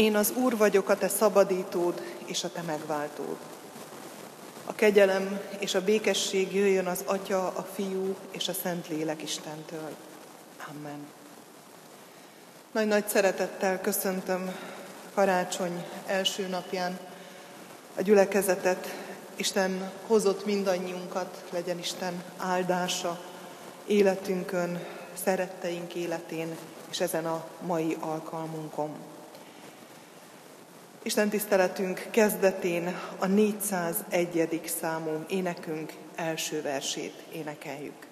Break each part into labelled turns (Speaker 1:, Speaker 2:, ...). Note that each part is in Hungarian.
Speaker 1: Én az Úr vagyok, a te szabadítód és a te megváltód. A kegyelem és a békesség jöjjön az Atya, a Fiú és a Szent Lélek Istentől. Amen. Nagy-nagy szeretettel köszöntöm karácsony első napján a gyülekezetet. Isten hozott mindannyiunkat, legyen Isten áldása életünkön, szeretteink életén és ezen a mai alkalmunkon. Isten tiszteletünk kezdetén a 401. számú énekünk első versét énekeljük.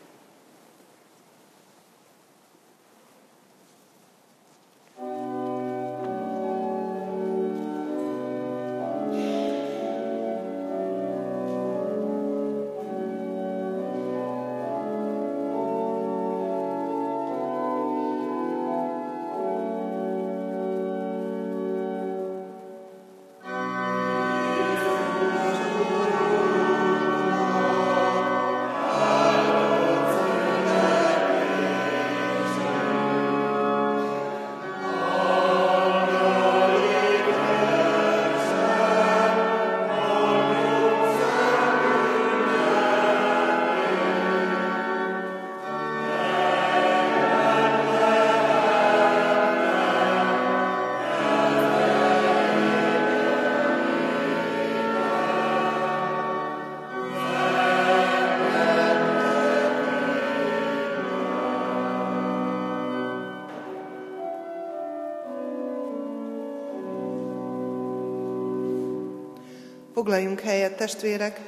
Speaker 1: Foglaljunk helyet, testvérek!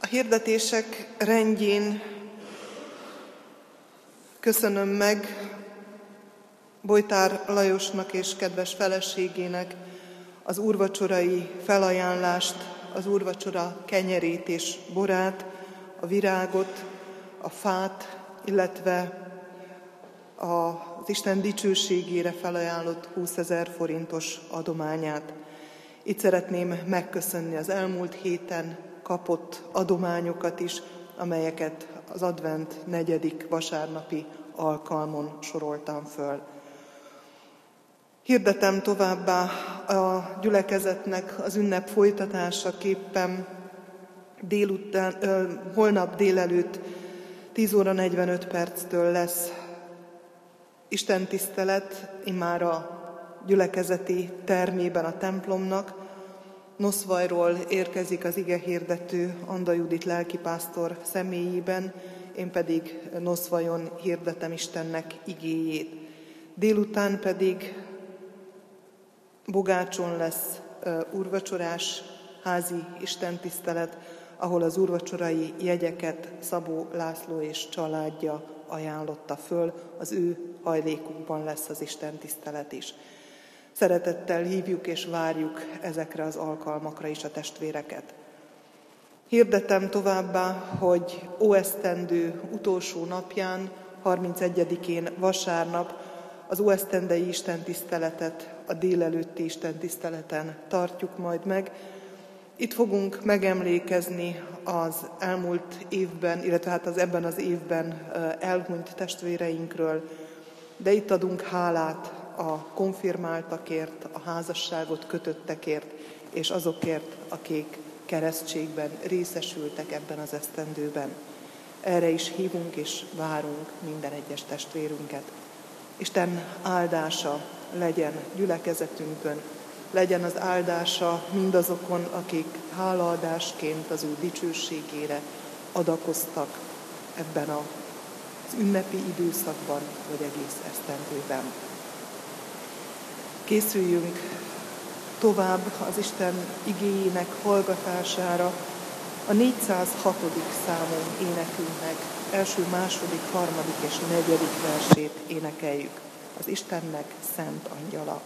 Speaker 1: A hirdetések rendjén köszönöm meg Bojtár Lajosnak és kedves feleségének az úrvacsorai felajánlást, az úrvacsora kenyerét és borát, a virágot, a fát, illetve az Isten dicsőségére felajánlott 20 ezer forintos adományát. Itt szeretném megköszönni az elmúlt héten kapott adományokat is, amelyeket az advent negyedik vasárnapi alkalmon soroltam föl. Hirdetem továbbá a gyülekezetnek az ünnep folytatásaképpen délután, ö, holnap délelőtt 10 óra 45 perctől lesz Isten tisztelet immár a gyülekezeti termében a templomnak. Noszvajról érkezik az ige hirdető Anda Judit lelkipásztor személyében, én pedig Noszvajon hirdetem Istennek igéjét. Délután pedig Bogácson lesz urvacsorás házi istentisztelet, ahol az urvacsorai jegyeket Szabó László és családja ajánlotta föl, az ő hajlékukban lesz az Isten tisztelet is. Szeretettel hívjuk és várjuk ezekre az alkalmakra is a testvéreket. Hirdetem továbbá, hogy óesztendő utolsó napján, 31-én vasárnap az óesztendei istentiszteletet a délelőtti istentiszteleten tartjuk majd meg, itt fogunk megemlékezni az elmúlt évben, illetve hát az ebben az évben elhunyt testvéreinkről, de itt adunk hálát a konfirmáltakért, a házasságot kötöttekért, és azokért, akik keresztségben részesültek ebben az esztendőben. Erre is hívunk és várunk minden egyes testvérünket. Isten áldása legyen gyülekezetünkön, legyen az áldása mindazokon, akik hálaadásként az ő dicsőségére adakoztak ebben az ünnepi időszakban, vagy egész esztendőben. Készüljünk tovább az Isten igényének hallgatására, a 406. számú énekünknek első, második, harmadik és negyedik versét énekeljük. Az Istennek szent angyala.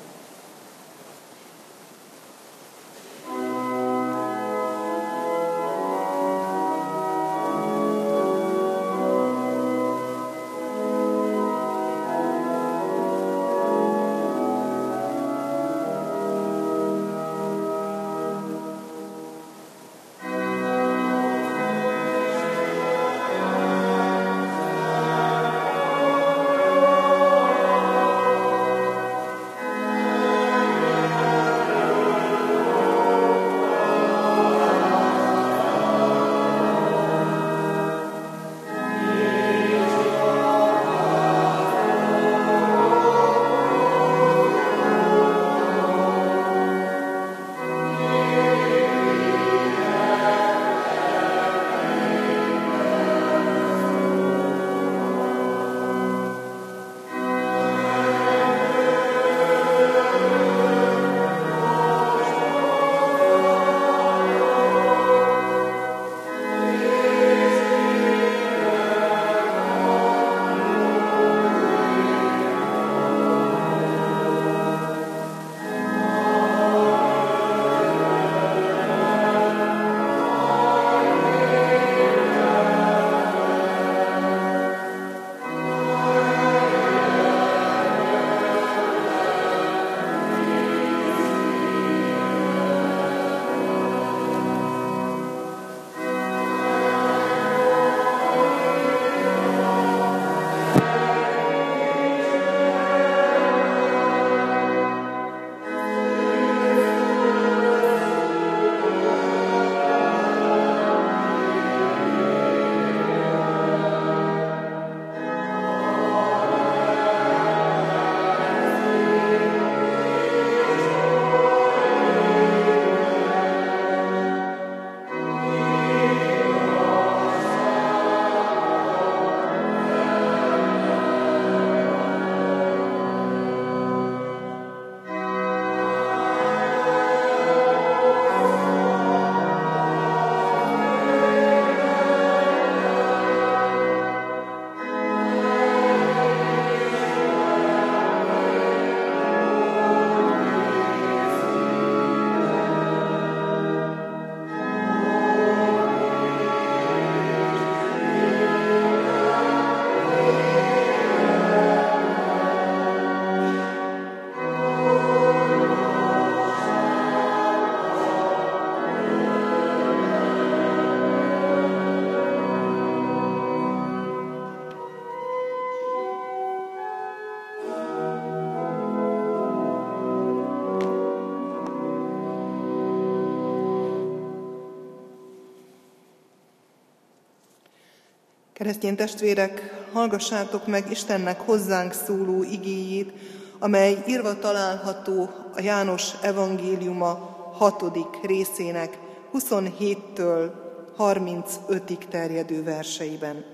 Speaker 1: Keresztény testvérek, hallgassátok meg Istennek hozzánk szóló igéjét, amely írva található a János evangéliuma hatodik részének 27-től 35-ig terjedő verseiben.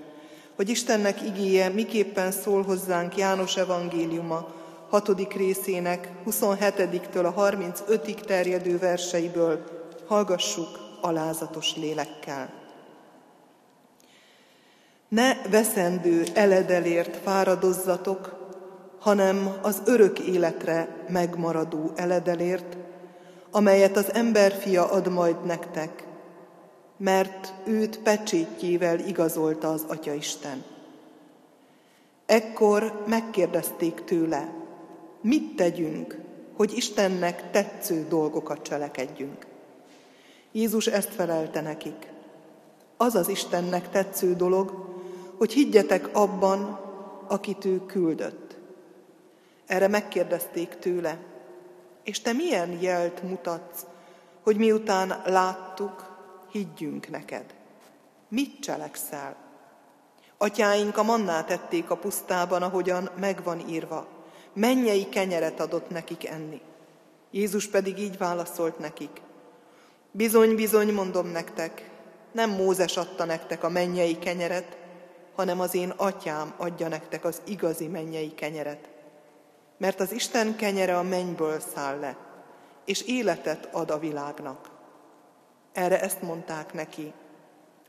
Speaker 1: Hogy Istennek igéje miképpen szól hozzánk János evangéliuma hatodik részének 27-től a 35-ig terjedő verseiből, hallgassuk alázatos lélekkel. Ne veszendő eledelért fáradozzatok, hanem az örök életre megmaradó eledelért, amelyet az emberfia ad majd nektek, mert őt pecsétjével igazolta az Atyaisten. Ekkor megkérdezték tőle, mit tegyünk, hogy Istennek tetsző dolgokat cselekedjünk. Jézus ezt felelte nekik. Az az Istennek tetsző dolog, hogy higgyetek abban, akit ő küldött. Erre megkérdezték tőle, és te milyen jelt mutatsz, hogy miután láttuk, higgyünk neked? Mit cselekszel? Atyáink a mannát ették a pusztában, ahogyan megvan írva. Mennyei kenyeret adott nekik enni. Jézus pedig így válaszolt nekik. Bizony, bizony, mondom nektek, nem Mózes adta nektek a mennyei kenyeret, hanem az én atyám adja nektek az igazi mennyei kenyeret. Mert az Isten kenyere a mennyből száll le, és életet ad a világnak. Erre ezt mondták neki,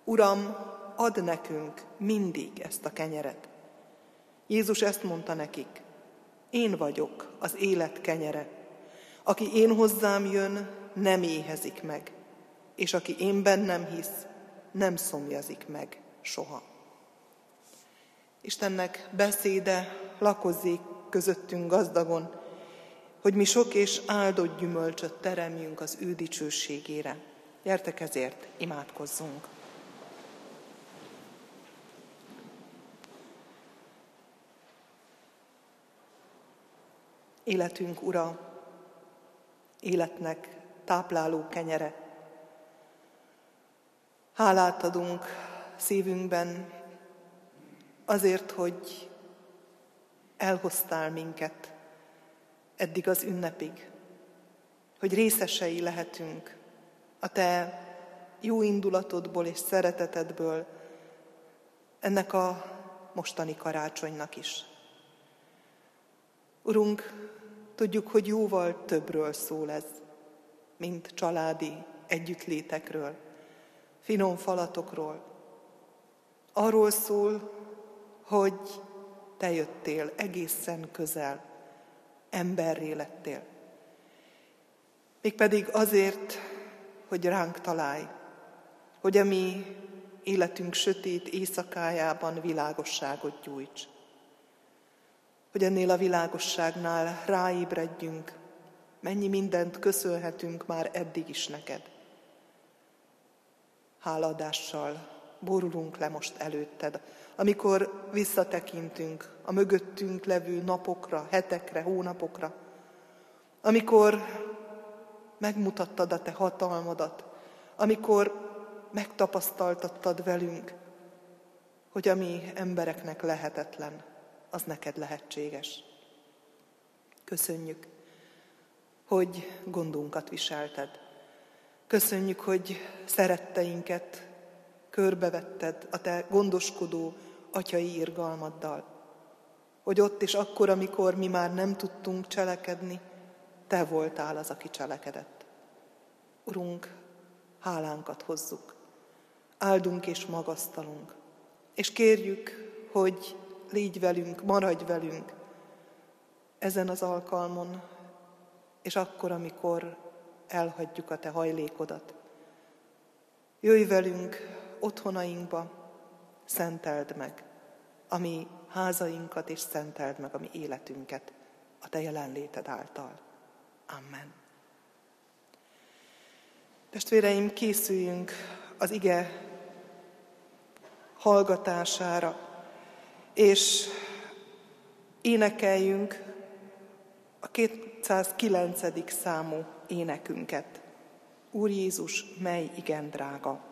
Speaker 1: Uram, add nekünk mindig ezt a kenyeret. Jézus ezt mondta nekik, én vagyok az élet kenyere. Aki én hozzám jön, nem éhezik meg, és aki én bennem hisz, nem szomjazik meg soha. Istennek beszéde lakozzék közöttünk gazdagon, hogy mi sok és áldott gyümölcsöt teremjünk az ő dicsőségére. Gyertek ezért, imádkozzunk! Életünk Ura, életnek tápláló kenyere. Hálát adunk szívünkben azért, hogy elhoztál minket eddig az ünnepig, hogy részesei lehetünk a Te jó indulatodból és szeretetedből ennek a mostani karácsonynak is. Urunk, tudjuk, hogy jóval többről szól ez, mint családi együttlétekről, finom falatokról. Arról szól, hogy te jöttél egészen közel, emberré lettél. Mégpedig azért, hogy ránk találj, hogy a mi életünk sötét éjszakájában világosságot gyújts. Hogy ennél a világosságnál ráébredjünk, mennyi mindent köszönhetünk már eddig is neked. Háladással borulunk le most előtted, amikor visszatekintünk a mögöttünk levő napokra, hetekre, hónapokra, amikor megmutattad a te hatalmadat, amikor megtapasztaltattad velünk, hogy ami embereknek lehetetlen, az neked lehetséges. Köszönjük, hogy gondunkat viselted. Köszönjük, hogy szeretteinket körbevetted a te gondoskodó atyai irgalmaddal. Hogy ott és akkor, amikor mi már nem tudtunk cselekedni, te voltál az, aki cselekedett. Urunk, hálánkat hozzuk, áldunk és magasztalunk, és kérjük, hogy légy velünk, maradj velünk ezen az alkalmon, és akkor, amikor elhagyjuk a Te hajlékodat. Jöjj velünk otthonainkba, szenteld meg a mi házainkat, és szenteld meg a mi életünket a Te jelenléted által. Amen. Testvéreim, készüljünk az ige hallgatására, és énekeljünk a 209. számú énekünket. Úr Jézus, mely igen drága!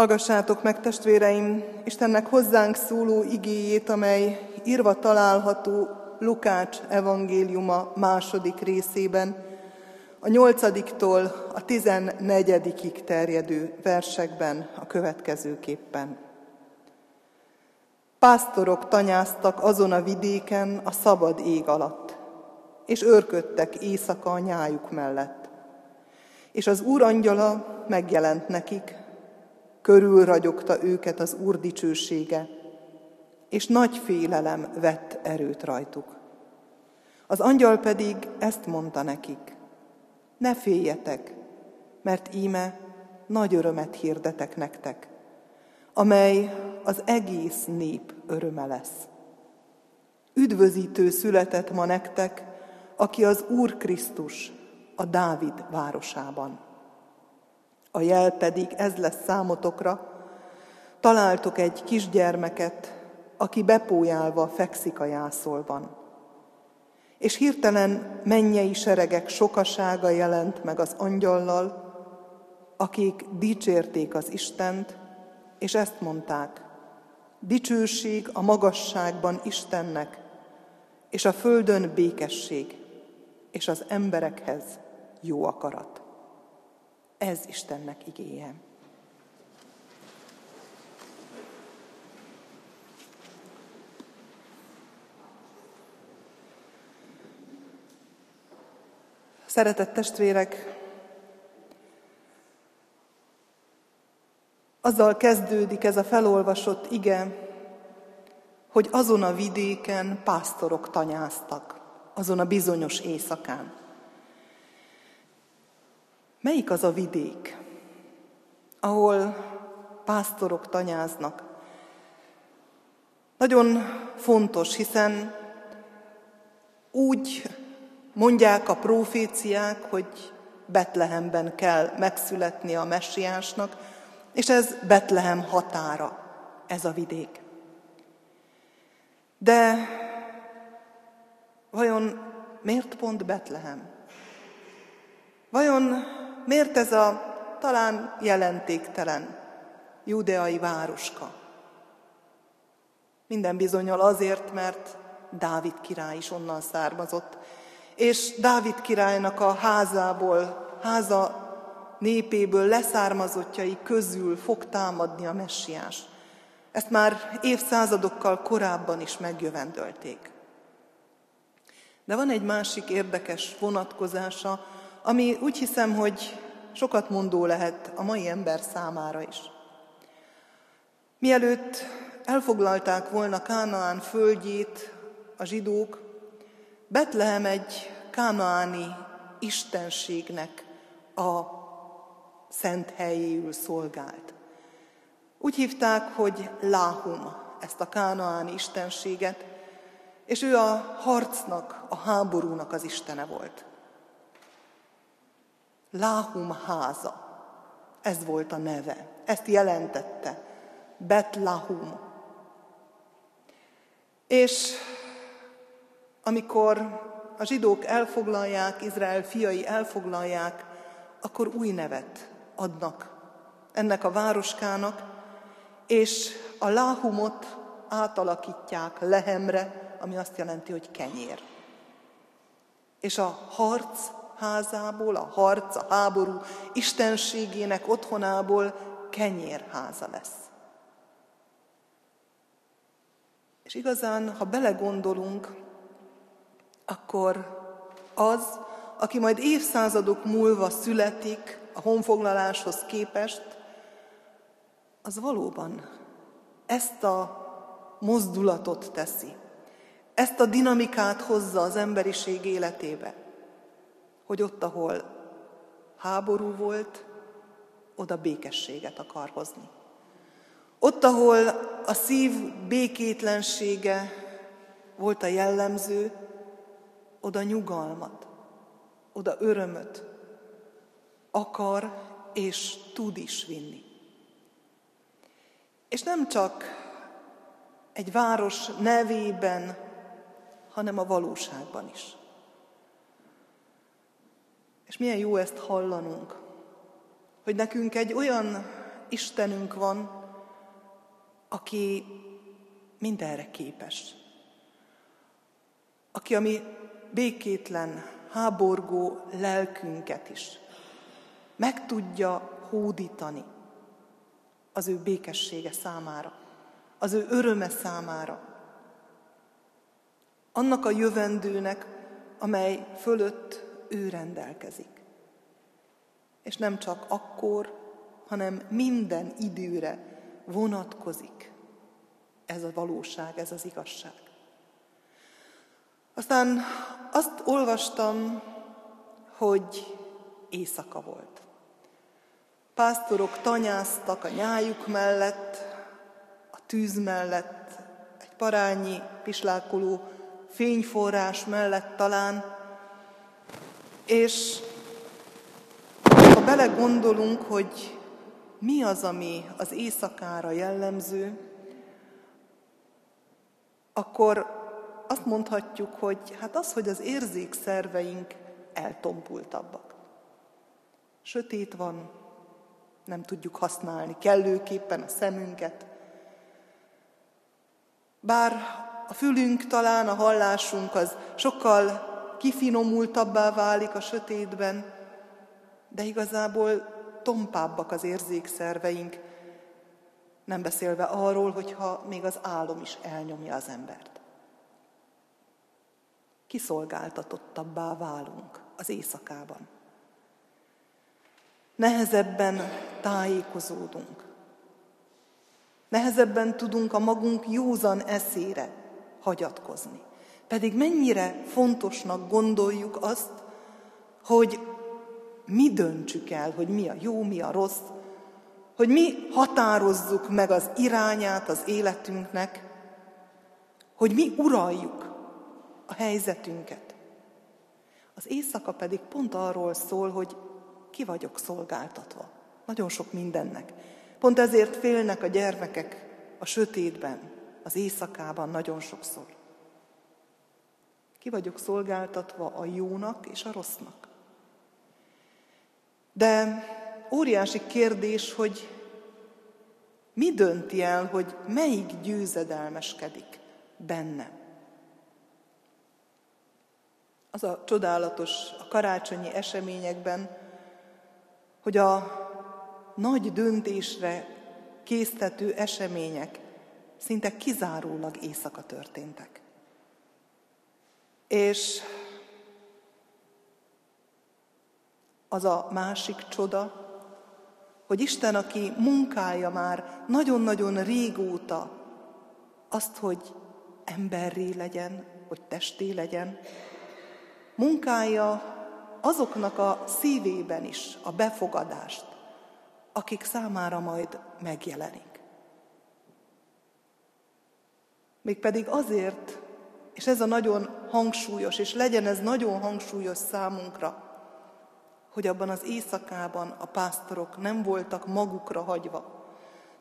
Speaker 1: Hallgassátok meg, testvéreim, Istennek hozzánk szóló igéjét, amely írva található Lukács evangéliuma második részében, a nyolcadiktól a tizennegyedikig terjedő versekben a következőképpen. Pásztorok tanyáztak azon a vidéken a szabad ég alatt, és őrködtek éjszaka a nyájuk mellett. És az Úr angyala megjelent nekik, körülragyogta őket az Úr dicsősége, és nagy félelem vett erőt rajtuk. Az angyal pedig ezt mondta nekik, ne féljetek, mert íme nagy örömet hirdetek nektek, amely az egész nép öröme lesz. Üdvözítő született ma nektek, aki az Úr Krisztus, a Dávid városában. A jel pedig ez lesz számotokra, találtok egy kisgyermeket, aki bepójálva fekszik a jászolban. És hirtelen mennyei seregek sokasága jelent meg az angyallal, akik dicsérték az Istent, és ezt mondták, dicsőség a magasságban Istennek, és a földön békesség, és az emberekhez jó akarat. Ez Istennek igéje. Szeretett testvérek, azzal kezdődik ez a felolvasott ige, hogy azon a vidéken pásztorok tanyáztak, azon a bizonyos éjszakán. Melyik az a vidék, ahol pásztorok tanyáznak? Nagyon fontos, hiszen úgy mondják a proféciák, hogy Betlehemben kell megszületni a messiásnak, és ez Betlehem határa, ez a vidék. De vajon miért pont Betlehem? Vajon miért ez a talán jelentéktelen judeai városka? Minden bizonyal azért, mert Dávid király is onnan származott, és Dávid királynak a házából, háza népéből leszármazottjai közül fog támadni a messiás. Ezt már évszázadokkal korábban is megjövendölték. De van egy másik érdekes vonatkozása, ami úgy hiszem, hogy sokat mondó lehet a mai ember számára is. Mielőtt elfoglalták volna Kánaán földjét a zsidók, Betlehem egy kánaáni istenségnek a szent helyéül szolgált. Úgy hívták, hogy Láhum, ezt a kánaáni istenséget, és ő a harcnak, a háborúnak az istene volt. Láhum háza. Ez volt a neve. Ezt jelentette. Betlahum. És amikor a zsidók elfoglalják, Izrael fiai elfoglalják, akkor új nevet adnak ennek a városkának, és a láhumot átalakítják lehemre, ami azt jelenti, hogy kenyér. És a harc házából, a harc, a háború istenségének otthonából kenyérháza lesz. És igazán, ha belegondolunk, akkor az, aki majd évszázadok múlva születik a honfoglaláshoz képest, az valóban ezt a mozdulatot teszi, ezt a dinamikát hozza az emberiség életébe, hogy ott, ahol háború volt, oda békességet akar hozni. Ott, ahol a szív békétlensége volt a jellemző, oda nyugalmat, oda örömöt akar és tud is vinni. És nem csak egy város nevében, hanem a valóságban is. És milyen jó ezt hallanunk, hogy nekünk egy olyan Istenünk van, aki mindenre képes. Aki a mi békétlen, háborgó lelkünket is meg tudja hódítani az ő békessége számára, az ő öröme számára. Annak a jövendőnek, amely fölött ő rendelkezik. És nem csak akkor, hanem minden időre vonatkozik ez a valóság, ez az igazság. Aztán azt olvastam, hogy éjszaka volt. Pásztorok tanyáztak a nyájuk mellett, a tűz mellett, egy parányi, pislákoló fényforrás mellett talán, és ha belegondolunk, hogy mi az, ami az éjszakára jellemző, akkor azt mondhatjuk, hogy hát az, hogy az érzékszerveink eltompultabbak. Sötét van, nem tudjuk használni kellőképpen a szemünket. Bár a fülünk talán, a hallásunk az sokkal kifinomultabbá válik a sötétben, de igazából tompábbak az érzékszerveink, nem beszélve arról, hogyha még az álom is elnyomja az embert. Kiszolgáltatottabbá válunk az éjszakában. Nehezebben tájékozódunk. Nehezebben tudunk a magunk józan eszére hagyatkozni. Pedig mennyire fontosnak gondoljuk azt, hogy mi döntsük el, hogy mi a jó, mi a rossz, hogy mi határozzuk meg az irányát az életünknek, hogy mi uraljuk a helyzetünket. Az éjszaka pedig pont arról szól, hogy ki vagyok szolgáltatva. Nagyon sok mindennek. Pont ezért félnek a gyermekek a sötétben, az éjszakában nagyon sokszor. Ki vagyok szolgáltatva a jónak és a rossznak. De óriási kérdés, hogy mi dönti el, hogy melyik győzedelmeskedik benne. Az a csodálatos a karácsonyi eseményekben, hogy a nagy döntésre késztető események szinte kizárólag éjszaka történtek. És az a másik csoda, hogy Isten, aki munkálja már nagyon-nagyon régóta azt, hogy emberré legyen, hogy testé legyen, munkálja azoknak a szívében is a befogadást, akik számára majd megjelenik. Mégpedig azért, és ez a nagyon hangsúlyos, és legyen ez nagyon hangsúlyos számunkra, hogy abban az éjszakában a pásztorok nem voltak magukra hagyva,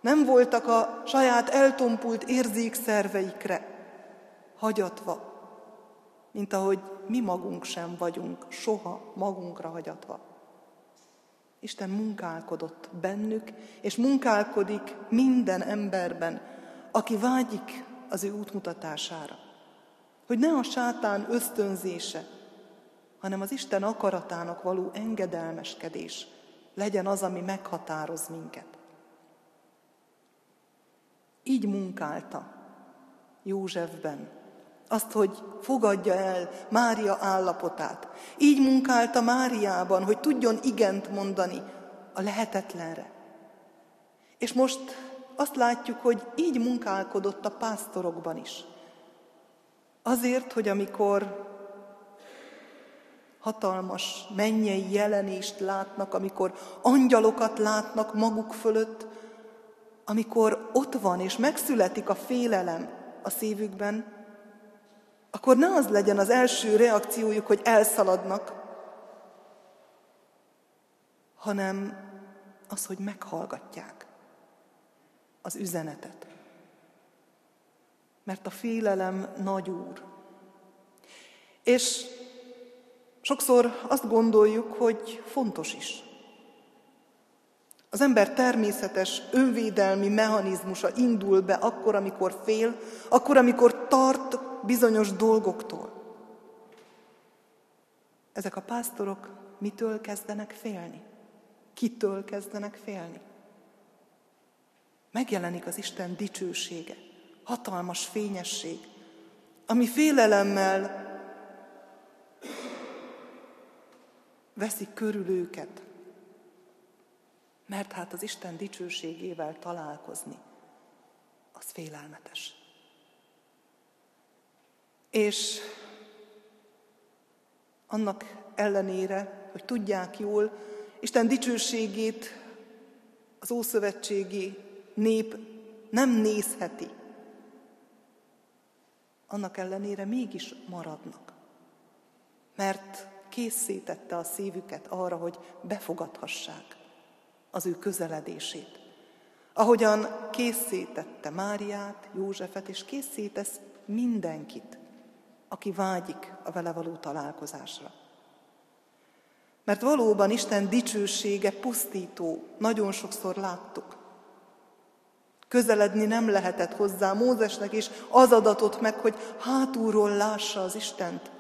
Speaker 1: nem voltak a saját eltompult érzékszerveikre hagyatva, mint ahogy mi magunk sem vagyunk soha magunkra hagyatva. Isten munkálkodott bennük, és munkálkodik minden emberben, aki vágyik az ő útmutatására. Hogy ne a sátán ösztönzése, hanem az Isten akaratának való engedelmeskedés legyen az, ami meghatároz minket. Így munkálta Józsefben azt, hogy fogadja el Mária állapotát. Így munkálta Máriában, hogy tudjon igent mondani a lehetetlenre. És most azt látjuk, hogy így munkálkodott a pásztorokban is. Azért, hogy amikor hatalmas mennyei jelenést látnak, amikor angyalokat látnak maguk fölött, amikor ott van és megszületik a félelem a szívükben, akkor ne az legyen az első reakciójuk, hogy elszaladnak, hanem az, hogy meghallgatják az üzenetet. Mert a félelem nagy úr. És sokszor azt gondoljuk, hogy fontos is. Az ember természetes önvédelmi mechanizmusa indul be akkor, amikor fél, akkor, amikor tart bizonyos dolgoktól. Ezek a pásztorok mitől kezdenek félni? Kitől kezdenek félni? Megjelenik az Isten dicsősége, hatalmas fényesség, ami félelemmel veszik körül őket. Mert hát az Isten dicsőségével találkozni, az félelmetes. És annak ellenére, hogy tudják jól, Isten dicsőségét az ószövetségi nép nem nézheti. Annak ellenére mégis maradnak. Mert készítette a szívüket arra, hogy befogadhassák az ő közeledését. Ahogyan készítette Máriát, Józsefet, és készítesz mindenkit, aki vágyik a vele való találkozásra. Mert valóban Isten dicsősége pusztító, nagyon sokszor láttuk. Közeledni nem lehetett hozzá Mózesnek, és az adatot meg, hogy hátulról lássa az Istent.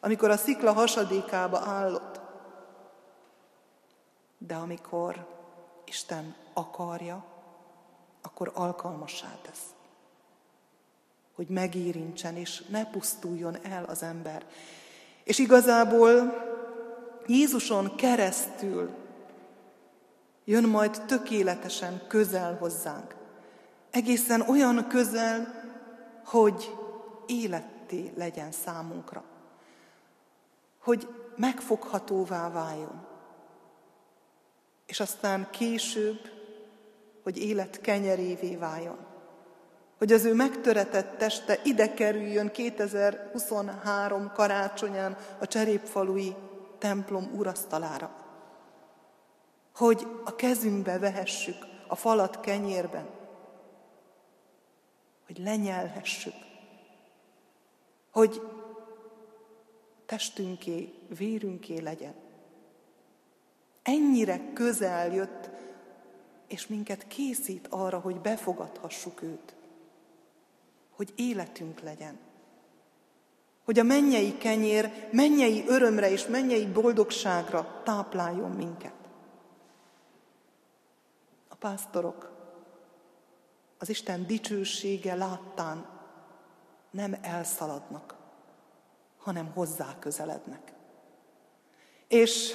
Speaker 1: Amikor a szikla hasadékába állott. De amikor Isten akarja, akkor alkalmassá tesz. Hogy megérintsen, és ne pusztuljon el az ember. És igazából Jézuson keresztül jön majd tökéletesen közel hozzánk. Egészen olyan közel, hogy életté legyen számunkra. Hogy megfoghatóvá váljon. És aztán később, hogy élet kenyerévé váljon. Hogy az ő megtöretett teste ide kerüljön 2023 karácsonyán a cserépfalui templom urasztalára. Hogy a kezünkbe vehessük a falat kenyérben, hogy lenyelhessük, hogy testünké, vérünké legyen. Ennyire közel jött, és minket készít arra, hogy befogadhassuk őt, hogy életünk legyen hogy a mennyei kenyér mennyei örömre és mennyei boldogságra tápláljon minket. Pásztorok az Isten dicsősége láttán nem elszaladnak, hanem hozzá közelednek. És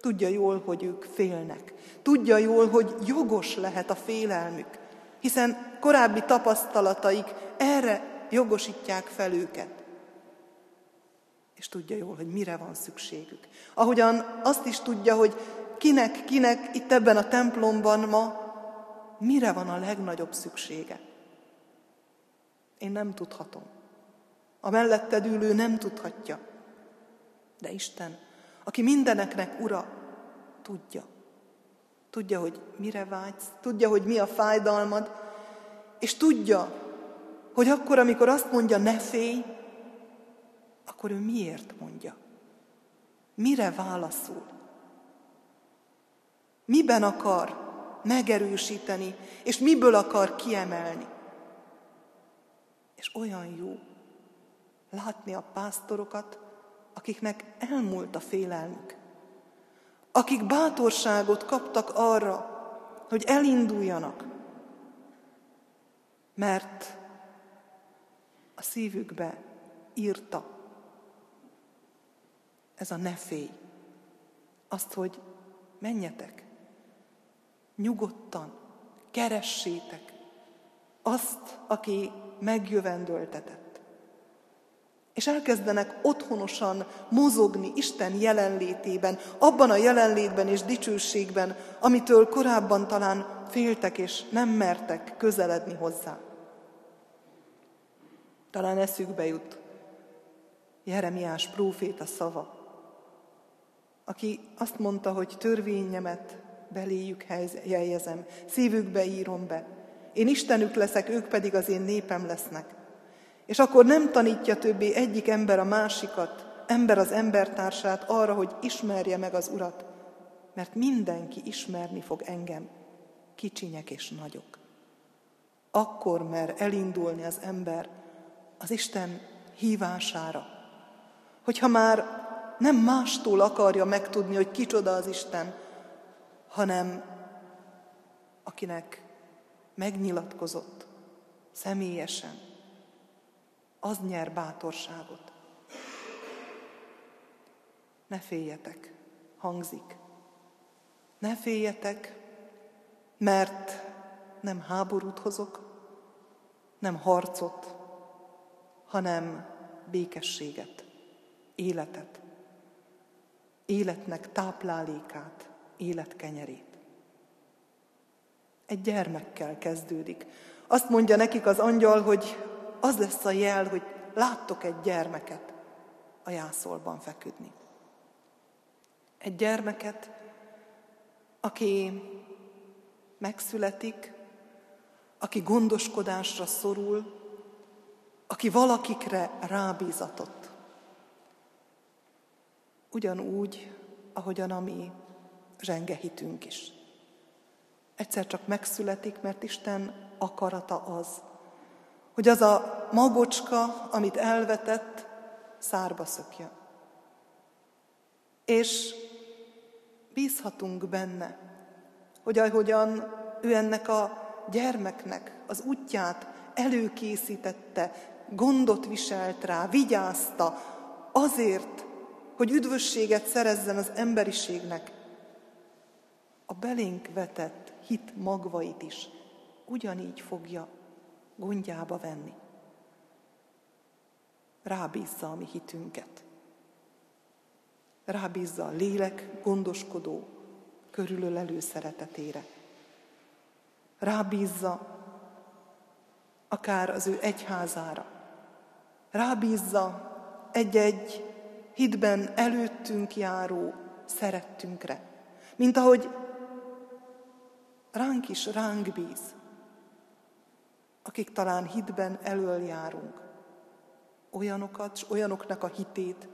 Speaker 1: tudja jól, hogy ők félnek. Tudja jól, hogy jogos lehet a félelmük, hiszen korábbi tapasztalataik erre jogosítják fel őket és tudja jól, hogy mire van szükségük. Ahogyan azt is tudja, hogy kinek, kinek itt ebben a templomban ma mire van a legnagyobb szüksége. Én nem tudhatom. A melletted ülő nem tudhatja. De Isten, aki mindeneknek ura, tudja. Tudja, hogy mire vágysz, tudja, hogy mi a fájdalmad, és tudja, hogy akkor, amikor azt mondja, ne félj, akkor ő miért mondja? Mire válaszol? Miben akar megerősíteni, és miből akar kiemelni? És olyan jó látni a pásztorokat, akiknek elmúlt a félelmük, akik bátorságot kaptak arra, hogy elinduljanak, mert a szívükbe írta ez a ne félj. Azt, hogy menjetek, nyugodtan, keressétek azt, aki megjövendöltetett. És elkezdenek otthonosan mozogni Isten jelenlétében, abban a jelenlétben és dicsőségben, amitől korábban talán féltek és nem mertek közeledni hozzá. Talán eszükbe jut Jeremiás próféta szava, aki azt mondta, hogy törvényemet beléjük helyezem, szívükbe írom be. Én Istenük leszek, ők pedig az én népem lesznek. És akkor nem tanítja többé egyik ember a másikat, ember az embertársát arra, hogy ismerje meg az Urat, mert mindenki ismerni fog engem, kicsinyek és nagyok. Akkor mer elindulni az ember az Isten hívására, hogyha már nem mástól akarja megtudni, hogy kicsoda az Isten, hanem akinek megnyilatkozott személyesen, az nyer bátorságot. Ne féljetek, hangzik. Ne féljetek, mert nem háborút hozok, nem harcot, hanem békességet, életet, életnek táplálékát, életkenyerét. Egy gyermekkel kezdődik. Azt mondja nekik az angyal, hogy az lesz a jel, hogy láttok egy gyermeket a jászolban feküdni. Egy gyermeket, aki megszületik, aki gondoskodásra szorul, aki valakikre rábízatott. Ugyanúgy, ahogyan a mi zsenge hitünk is. Egyszer csak megszületik, mert Isten akarata az, hogy az a magocska, amit elvetett, szárba szökjön. És bízhatunk benne, hogy ahogyan ő ennek a gyermeknek az útját előkészítette, gondot viselt rá, vigyázta, azért, hogy üdvösséget szerezzen az emberiségnek, a belénk vetett hit magvait is ugyanígy fogja gondjába venni. Rábízza a mi hitünket. Rábízza a lélek gondoskodó, körülölelő szeretetére. Rábízza akár az ő egyházára. Rábízza egy-egy hitben előttünk járó szerettünkre. Mint ahogy ránk is ránk bíz, akik talán hitben elől járunk, olyanokat, és olyanoknak a hitét,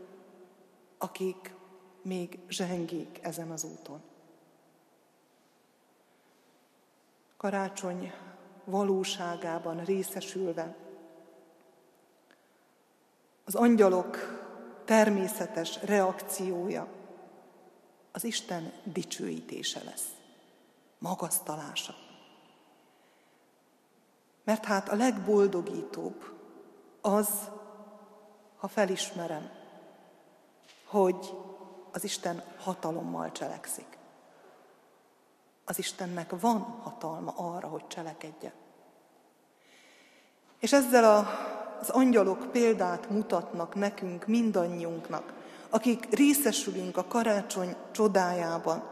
Speaker 1: akik még zsengék ezen az úton. Karácsony valóságában részesülve, az angyalok természetes reakciója az Isten dicsőítése lesz, magasztalása. Mert hát a legboldogítóbb az, ha felismerem, hogy az Isten hatalommal cselekszik. Az Istennek van hatalma arra, hogy cselekedje. És ezzel a, az angyalok példát mutatnak nekünk, mindannyiunknak, akik részesülünk a karácsony csodájában,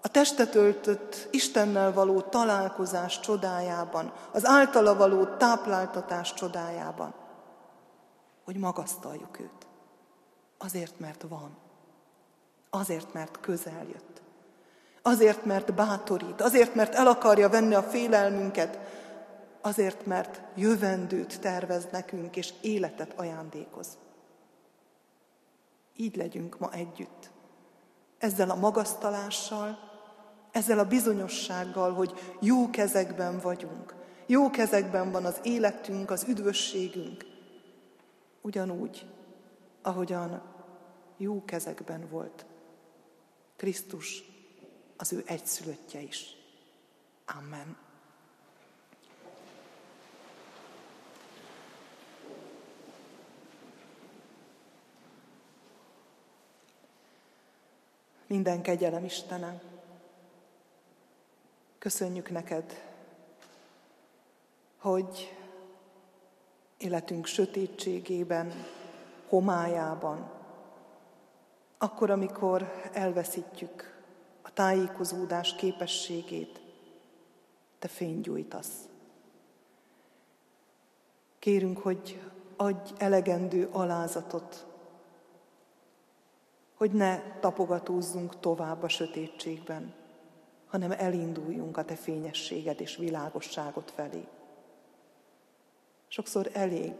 Speaker 1: a testet öltött Istennel való találkozás csodájában, az általa való tápláltatás csodájában, hogy magasztaljuk őt. Azért, mert van. Azért, mert közel jött. Azért, mert bátorít. Azért, mert el akarja venni a félelmünket. Azért, mert jövendőt tervez nekünk, és életet ajándékoz. Így legyünk ma együtt. Ezzel a magasztalással, ezzel a bizonyossággal, hogy jó kezekben vagyunk, jó kezekben van az életünk, az üdvösségünk, ugyanúgy, ahogyan jó kezekben volt Krisztus, az ő egyszülöttje is. Amen. Minden kegyelem Istenem, Köszönjük neked, hogy életünk sötétségében, homályában, akkor, amikor elveszítjük a tájékozódás képességét, te fénygyújtasz. Kérünk, hogy adj elegendő alázatot, hogy ne tapogatózzunk tovább a sötétségben, hanem elinduljunk a te fényességed és világosságot felé. Sokszor elég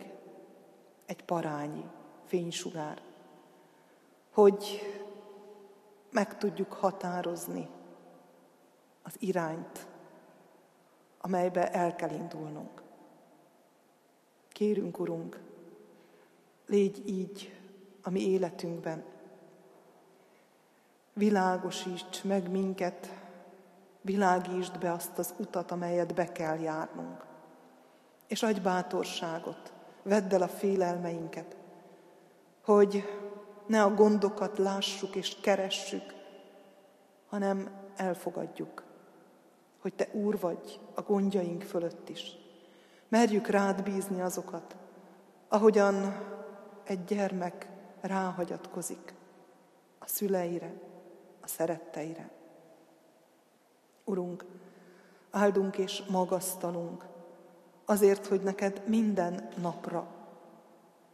Speaker 1: egy parányi fénysugár, hogy meg tudjuk határozni az irányt, amelybe el kell indulnunk. Kérünk, Urunk, légy így a mi életünkben. Világosíts meg minket, világítsd be azt az utat, amelyet be kell járnunk. És adj bátorságot, vedd el a félelmeinket, hogy ne a gondokat lássuk és keressük, hanem elfogadjuk, hogy Te Úr vagy a gondjaink fölött is. Merjük rád bízni azokat, ahogyan egy gyermek ráhagyatkozik a szüleire, a szeretteire. Urunk, áldunk és magasztalunk azért, hogy neked minden napra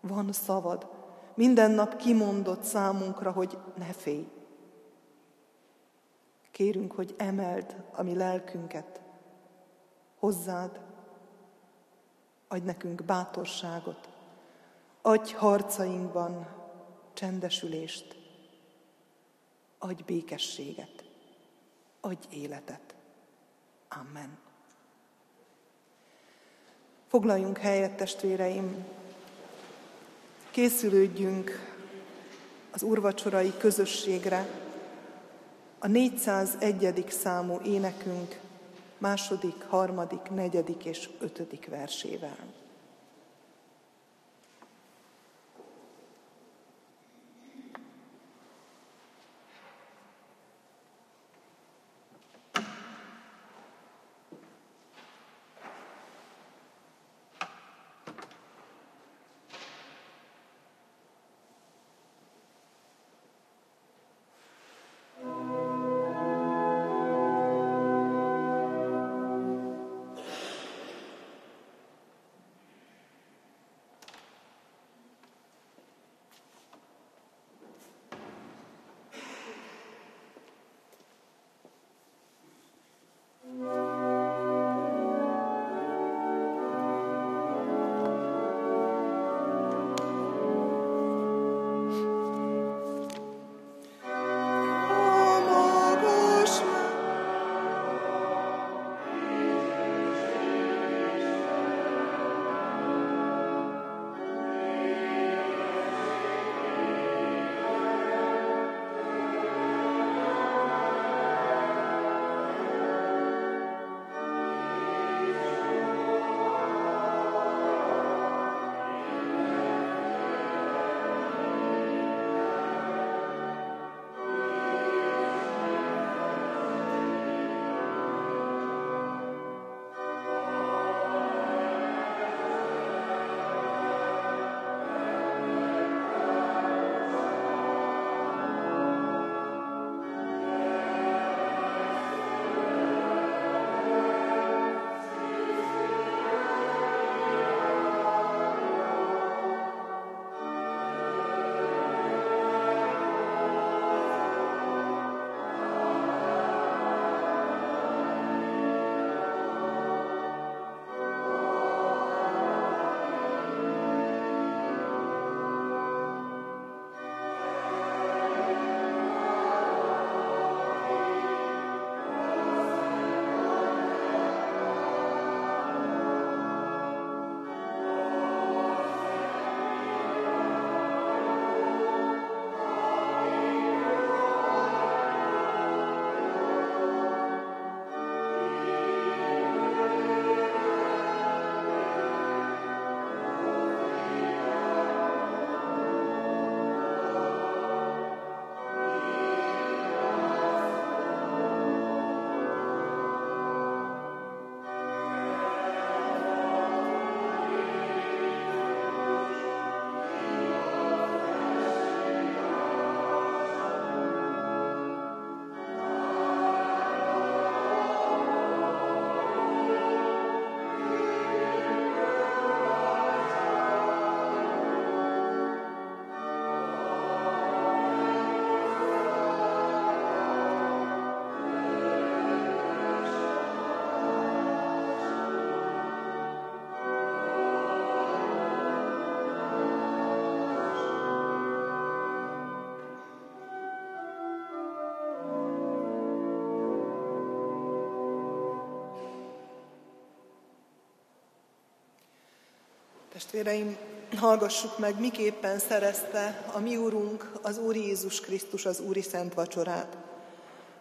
Speaker 1: van szavad, minden nap kimondott számunkra, hogy ne félj. Kérünk, hogy emeld a mi lelkünket hozzád, adj nekünk bátorságot, adj harcainkban csendesülést, adj békességet, adj életet. Amen. Foglaljunk helyet, testvéreim, készülődjünk az urvacsorai közösségre, a 401. számú énekünk második, harmadik, negyedik és ötödik versével. Testvéreim, hallgassuk meg, miképpen szerezte a mi Úrunk, az Úr Jézus Krisztus az Úri Szent Vacsorát.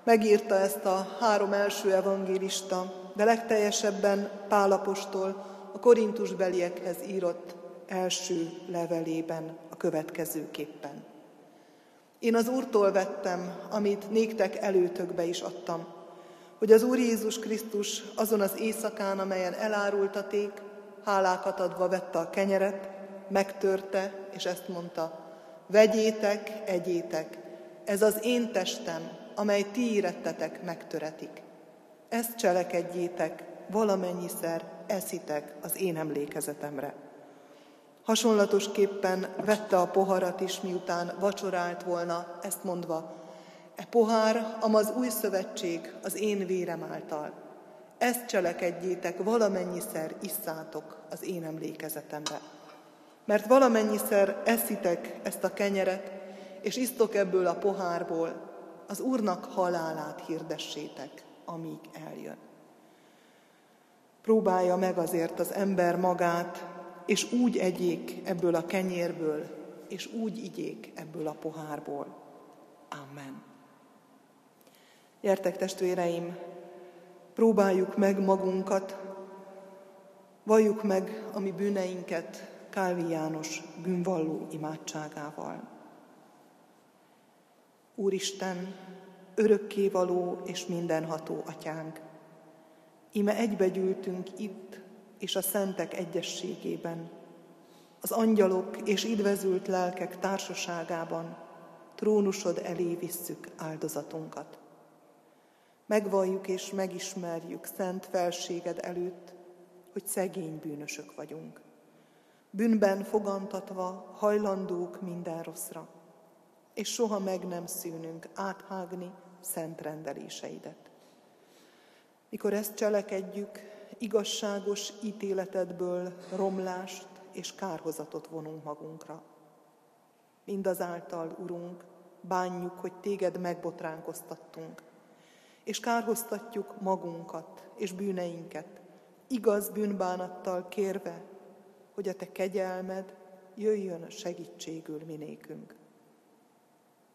Speaker 1: Megírta ezt a három első evangélista, de legteljesebben Pálapostól a Korintus beliekhez írott első levelében a következőképpen. Én az Úrtól vettem, amit néktek előtökbe is adtam, hogy az Úr Jézus Krisztus azon az éjszakán, amelyen elárultaték, hálákat adva vette a kenyeret, megtörte, és ezt mondta, vegyétek, egyétek, ez az én testem, amely ti érettetek, megtöretik. Ezt cselekedjétek, valamennyiszer eszitek az én emlékezetemre. Hasonlatosképpen vette a poharat is, miután vacsorált volna, ezt mondva, e pohár, amaz új szövetség az én vérem által. Ezt cselekedjétek, valamennyiszer isszátok az én emlékezetemre. Mert valamennyiszer eszitek ezt a kenyeret, és isztok ebből a pohárból, az Úrnak halálát hirdessétek, amíg eljön. Próbálja meg azért az ember magát, és úgy egyék ebből a kenyérből, és úgy igyék ebből a pohárból. Amen. Gyertek testvéreim, próbáljuk meg magunkat, valljuk meg a mi bűneinket Kálvi János bűnvalló imádságával. Úristen, örökkévaló és mindenható atyánk, ime egybegyűltünk itt és a szentek egyességében, az angyalok és idvezült lelkek társaságában trónusod elé visszük áldozatunkat. Megvalljuk és megismerjük szent felséged előtt, hogy szegény bűnösök vagyunk. Bűnben fogantatva hajlandók minden rosszra, és soha meg nem szűnünk áthágni szent rendeléseidet. Mikor ezt cselekedjük, igazságos ítéletedből romlást és kárhozatot vonunk magunkra. Mindazáltal, Urunk, bánjuk, hogy téged megbotránkoztattunk, és kárhoztatjuk magunkat és bűneinket, igaz bűnbánattal kérve, hogy a te kegyelmed jöjjön segítségül minékünk.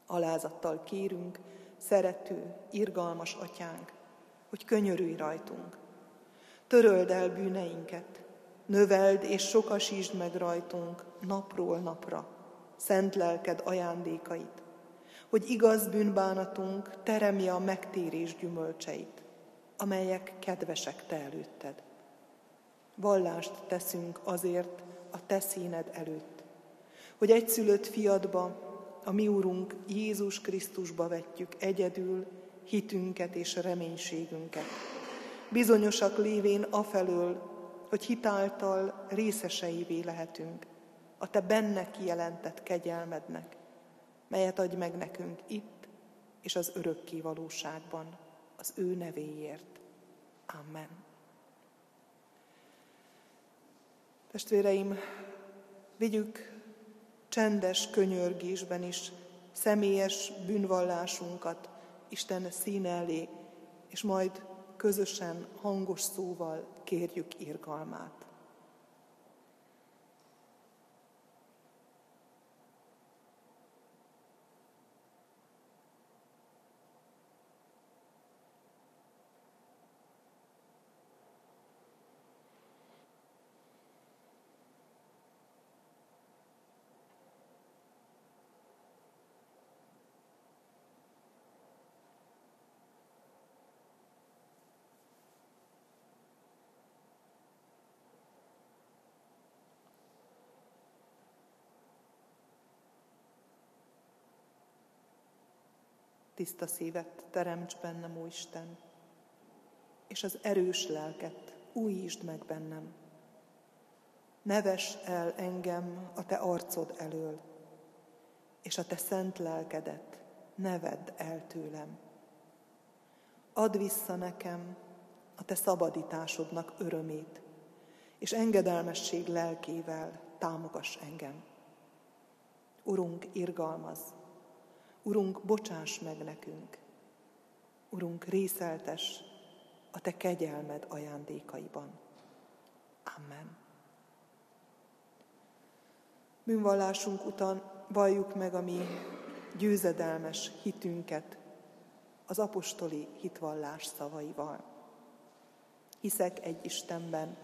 Speaker 1: Alázattal kérünk, szerető, irgalmas atyánk, hogy könyörülj rajtunk. Töröld el bűneinket, növeld és sokasítsd meg rajtunk napról napra szent lelked ajándékait, hogy igaz bűnbánatunk teremje a megtérés gyümölcseit, amelyek kedvesek te előtted. Vallást teszünk azért a te színed előtt, hogy egyszülött fiadba, a mi Úrunk Jézus Krisztusba vetjük egyedül hitünket és reménységünket. Bizonyosak lévén afelől, hogy hitáltal részeseivé lehetünk a te benne kijelentett kegyelmednek, melyet adj meg nekünk itt és az örökké valóságban, az ő nevéért. Amen. Testvéreim, vigyük csendes könyörgésben is személyes bűnvallásunkat Isten színe elé, és majd közösen, hangos szóval kérjük irgalmát. Tiszta szívet teremts bennem, ó Isten, és az erős lelket újítsd meg bennem. Neves el engem a te arcod elől, és a te szent lelkedet nevedd el tőlem. Add vissza nekem a te szabadításodnak örömét, és engedelmesség lelkével támogass engem. Urunk, irgalmaz, Urunk, bocsáss meg nekünk. Urunk, részeltes a Te kegyelmed ajándékaiban. Amen. Bűnvallásunk után valljuk meg a mi győzedelmes hitünket az apostoli hitvallás szavaival. Hiszek egy Istenben,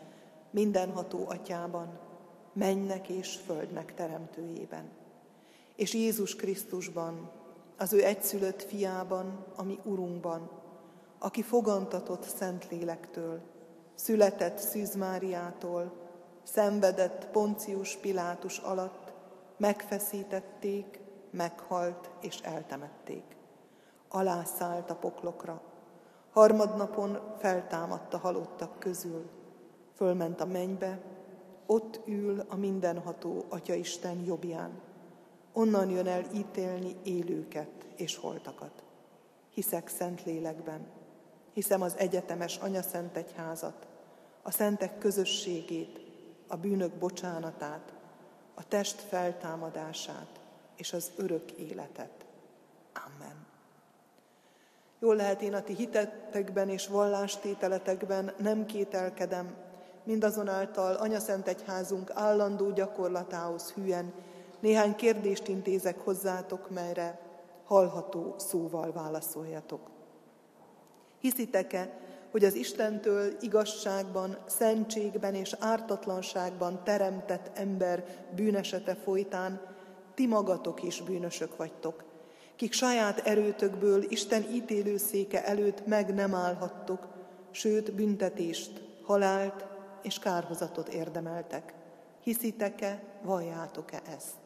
Speaker 1: mindenható atyában, mennek és földnek teremtőjében, és Jézus Krisztusban, az ő egyszülött fiában, ami Urunkban, aki fogantatott Szentlélektől, született Szűz Máriától, szenvedett Poncius Pilátus alatt, megfeszítették, meghalt és eltemették. Alászállt a poklokra, harmadnapon feltámadt a halottak közül, fölment a mennybe, ott ül a mindenható Atya Isten jobbján. Onnan jön el ítélni élőket és holtakat. Hiszek szent lélekben, hiszem az egyetemes Anya Szent Egyházat, a szentek közösségét, a bűnök bocsánatát, a test feltámadását és az örök életet. Amen. Jól lehet én a ti hitetekben és vallástételetekben nem kételkedem, mindazonáltal Anya Szent Egyházunk állandó gyakorlatához hűen néhány kérdést intézek hozzátok, melyre hallható szóval válaszoljatok. Hiszitek-e, hogy az Istentől igazságban, szentségben és ártatlanságban teremtett ember bűnesete folytán ti magatok is bűnösök vagytok, kik saját erőtökből Isten ítélőszéke előtt meg nem állhattok, sőt büntetést, halált és kárhozatot érdemeltek. Hiszitek-e, valljátok-e ezt?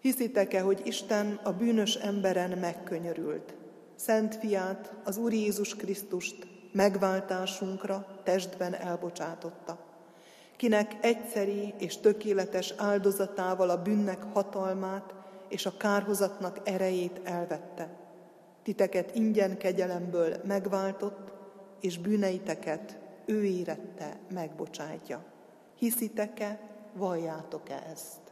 Speaker 1: Hiszitek-e, hogy Isten a bűnös emberen megkönyörült, Szent fiát, az Úr Jézus Krisztust megváltásunkra testben elbocsátotta, kinek egyszeri és tökéletes áldozatával a bűnnek hatalmát és a kárhozatnak erejét elvette. Titeket ingyen kegyelemből megváltott, és bűneiteket ő érette megbocsátja. Hiszitek-e, valljátok-e ezt?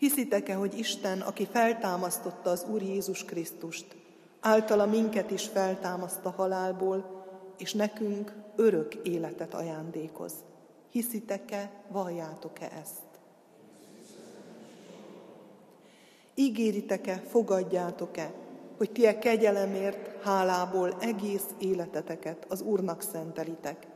Speaker 1: Hiszitek-e, hogy Isten, aki feltámasztotta az Úr Jézus Krisztust, általa minket is feltámaszt a halálból, és nekünk örök életet ajándékoz? Hiszitek-e, valljátok-e ezt? Ígéritek-e, fogadjátok-e, hogy ti a kegyelemért, hálából egész életeteket az Úrnak szentelitek,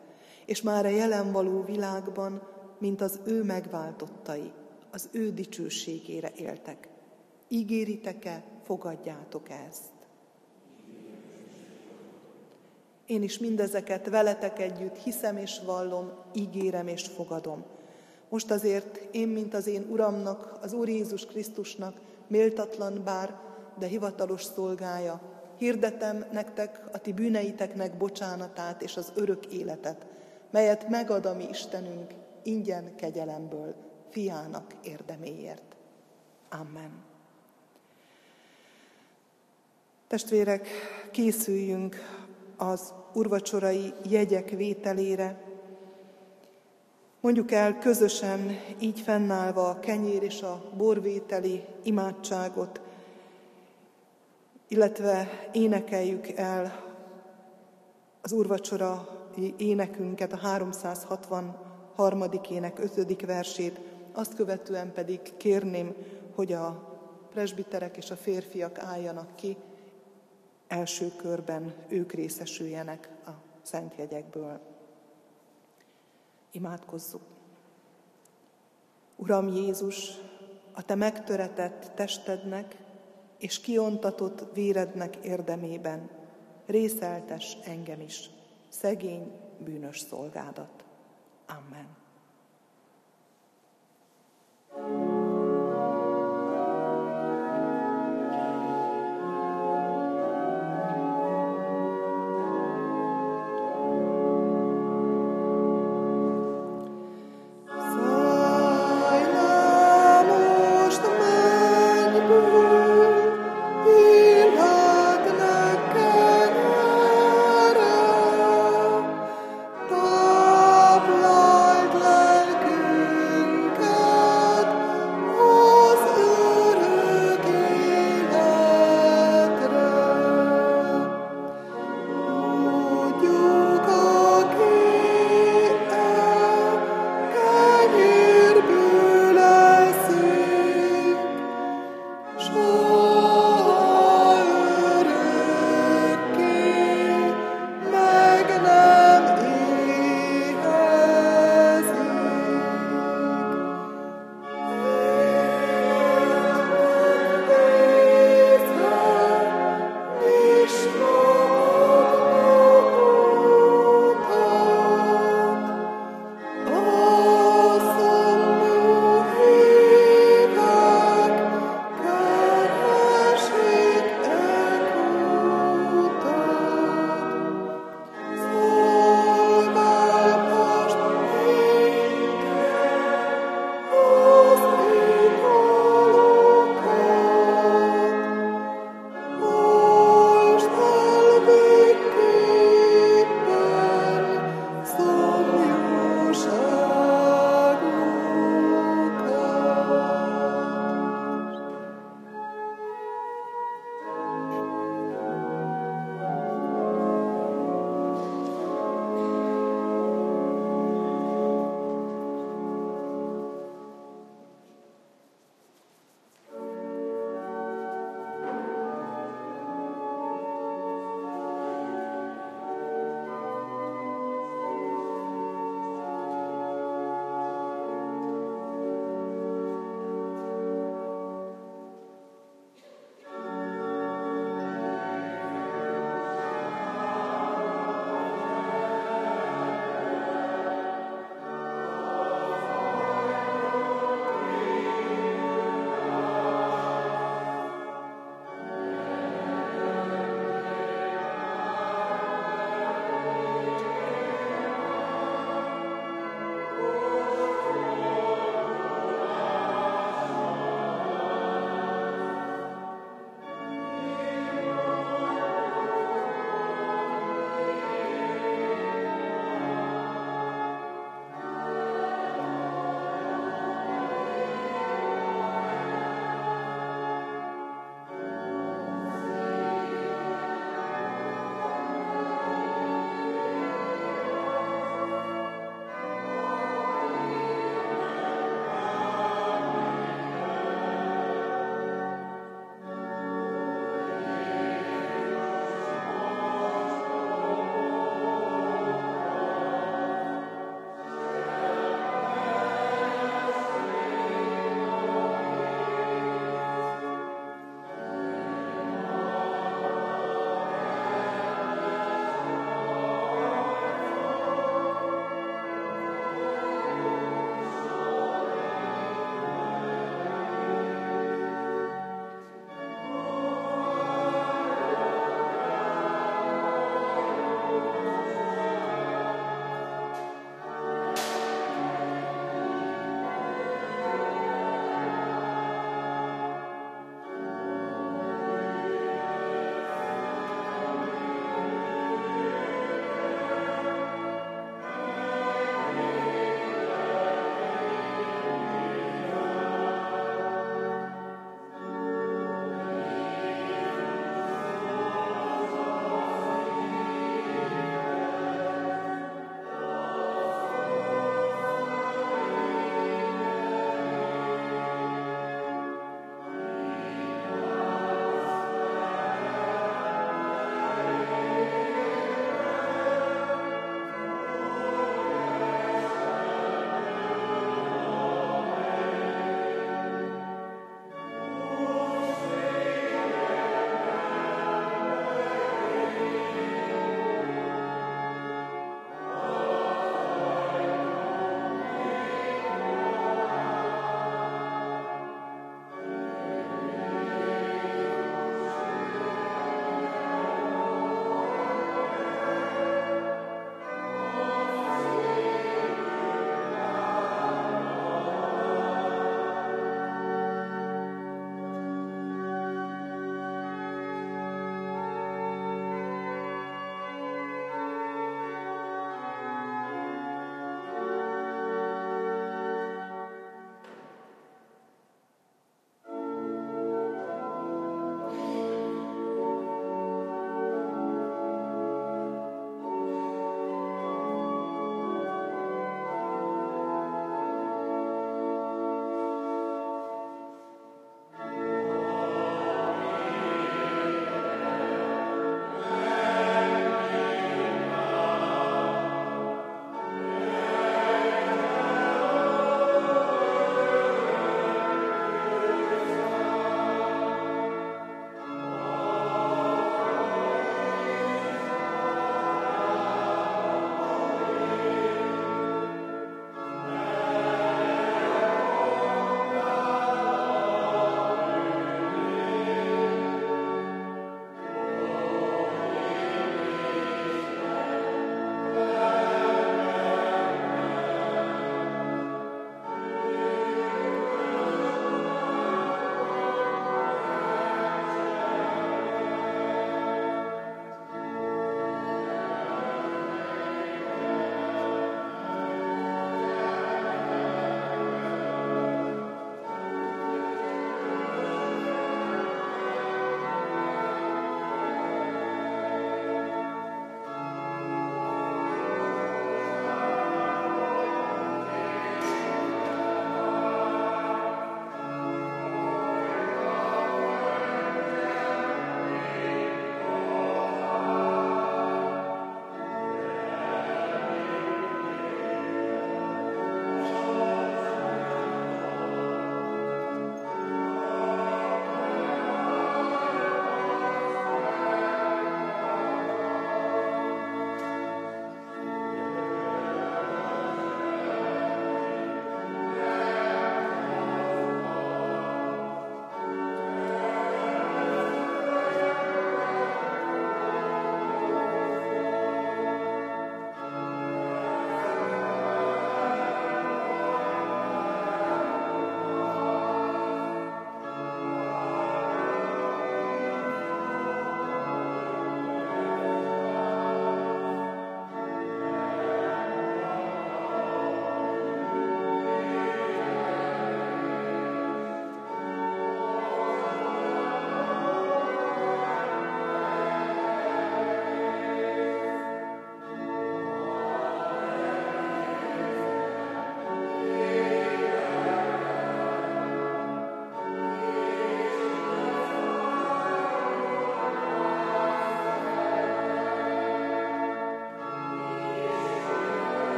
Speaker 1: és már a jelen való világban, mint az ő megváltottai, az ő dicsőségére éltek. Ígéritek-e, fogadjátok ezt? Én is mindezeket veletek együtt hiszem és vallom, ígérem és fogadom. Most azért én, mint az én Uramnak, az Úr Jézus Krisztusnak, méltatlan bár, de hivatalos szolgája, hirdetem nektek a ti bűneiteknek bocsánatát és az örök életet, melyet megad a mi Istenünk ingyen kegyelemből, fiának érdeméért. Amen. Testvérek, készüljünk az urvacsorai jegyek vételére. Mondjuk el közösen, így fennállva a kenyér és a borvételi imádságot, illetve énekeljük el az urvacsora énekünket, a 363. ének 5. versét, azt követően pedig kérném, hogy a presbiterek és a férfiak álljanak ki, első körben ők részesüljenek a szent jegyekből. Imádkozzuk! Uram Jézus, a Te megtöretett testednek és kiontatott vérednek érdemében részeltes engem is, szegény, bűnös szolgádat. Amen.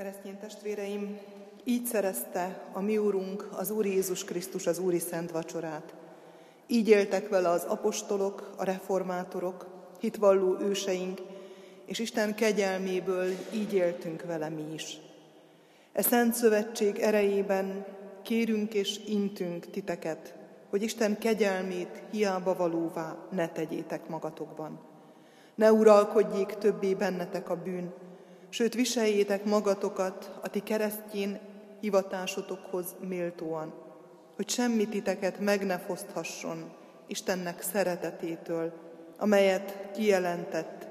Speaker 1: Keresztény testvéreim, így szerezte a mi Úrunk, az Úr Jézus Krisztus az Úri Szent Vacsorát. Így éltek vele az apostolok, a reformátorok, hitvalló őseink, és Isten kegyelméből így éltünk vele mi is. E Szent Szövetség erejében kérünk és intünk titeket, hogy Isten kegyelmét hiába valóvá ne tegyétek magatokban. Ne uralkodjék többé bennetek a bűn, sőt viseljétek magatokat a ti keresztjén hivatásotokhoz méltóan, hogy semmi titeket meg ne foszthasson Istennek szeretetétől, amelyet kijelentett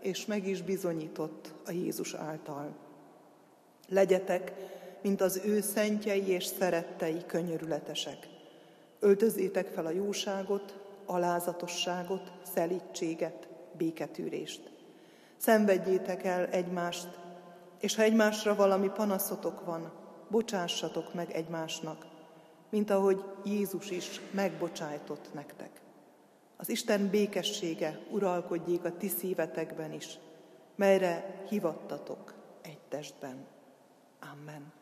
Speaker 1: és meg is bizonyított a Jézus által. Legyetek, mint az ő szentjei és szerettei könyörületesek. Öltözétek fel a jóságot, alázatosságot, szelítséget, béketűrést. Szenvedjétek el egymást, és ha egymásra valami panaszotok van, bocsássatok meg egymásnak, mint ahogy Jézus is megbocsájtott nektek. Az Isten békessége uralkodjék a ti szívetekben is, melyre hivattatok egy testben. Amen.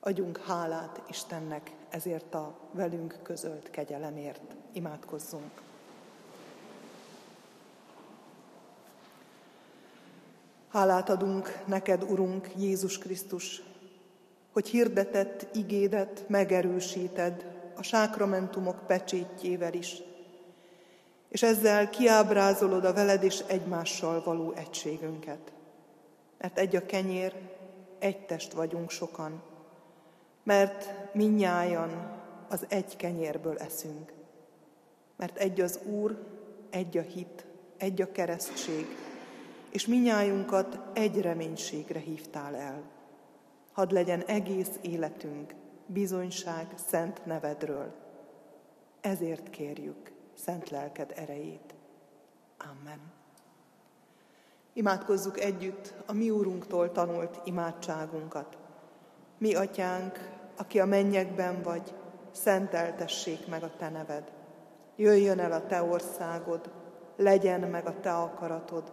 Speaker 1: Adjunk hálát Istennek ezért a velünk közölt kegyelemért. Imádkozzunk. Hálát adunk neked, Urunk, Jézus Krisztus, hogy hirdetett igédet megerősíted a sákramentumok pecsétjével is, és ezzel kiábrázolod a veled és egymással való egységünket. Mert egy a kenyér, egy test vagyunk sokan, mert minnyájan az egy kenyérből eszünk. Mert egy az Úr, egy a hit, egy a keresztség, és minnyájunkat egy reménységre hívtál el. Hadd legyen egész életünk bizonyság szent nevedről. Ezért kérjük szent lelked erejét. Amen. Imádkozzuk együtt a mi úrunktól tanult imádságunkat. Mi atyánk, aki a mennyekben vagy, szenteltessék meg a te neved. Jöjjön el a te országod, legyen meg a te akaratod,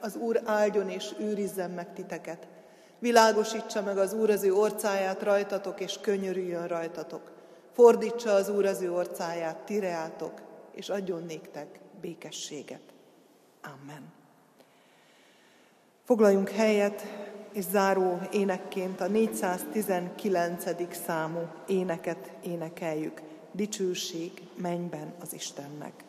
Speaker 1: az Úr áldjon és őrizzen meg titeket. Világosítsa meg az Úr az ő orcáját rajtatok, és könyörüljön rajtatok. Fordítsa az Úr az ő orcáját, tireátok, és adjon néktek békességet. Amen. Foglaljunk helyet, és záró énekként a 419. számú éneket énekeljük. Dicsőség mennyben az Istennek.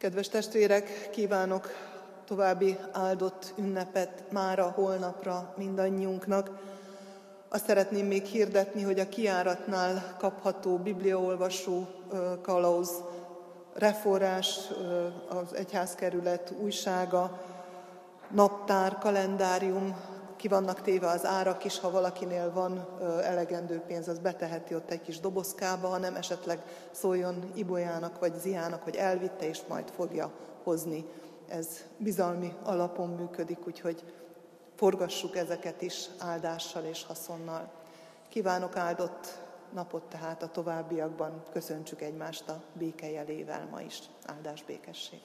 Speaker 1: Kedves testvérek, kívánok további áldott ünnepet mára, holnapra mindannyiunknak. Azt szeretném még hirdetni, hogy a kiáratnál kapható bibliaolvasó kalauz, reforrás, az egyházkerület újsága, naptár, kalendárium, ki vannak téve az árak is, ha valakinél van elegendő pénz, az beteheti ott egy kis dobozkába, hanem esetleg szóljon Ibolyának vagy Ziának, hogy elvitte, és majd fogja hozni. Ez bizalmi alapon működik, úgyhogy forgassuk ezeket is áldással és haszonnal. Kívánok áldott napot tehát a továbbiakban, köszöntsük egymást a béke jelével ma is. Áldás békesség!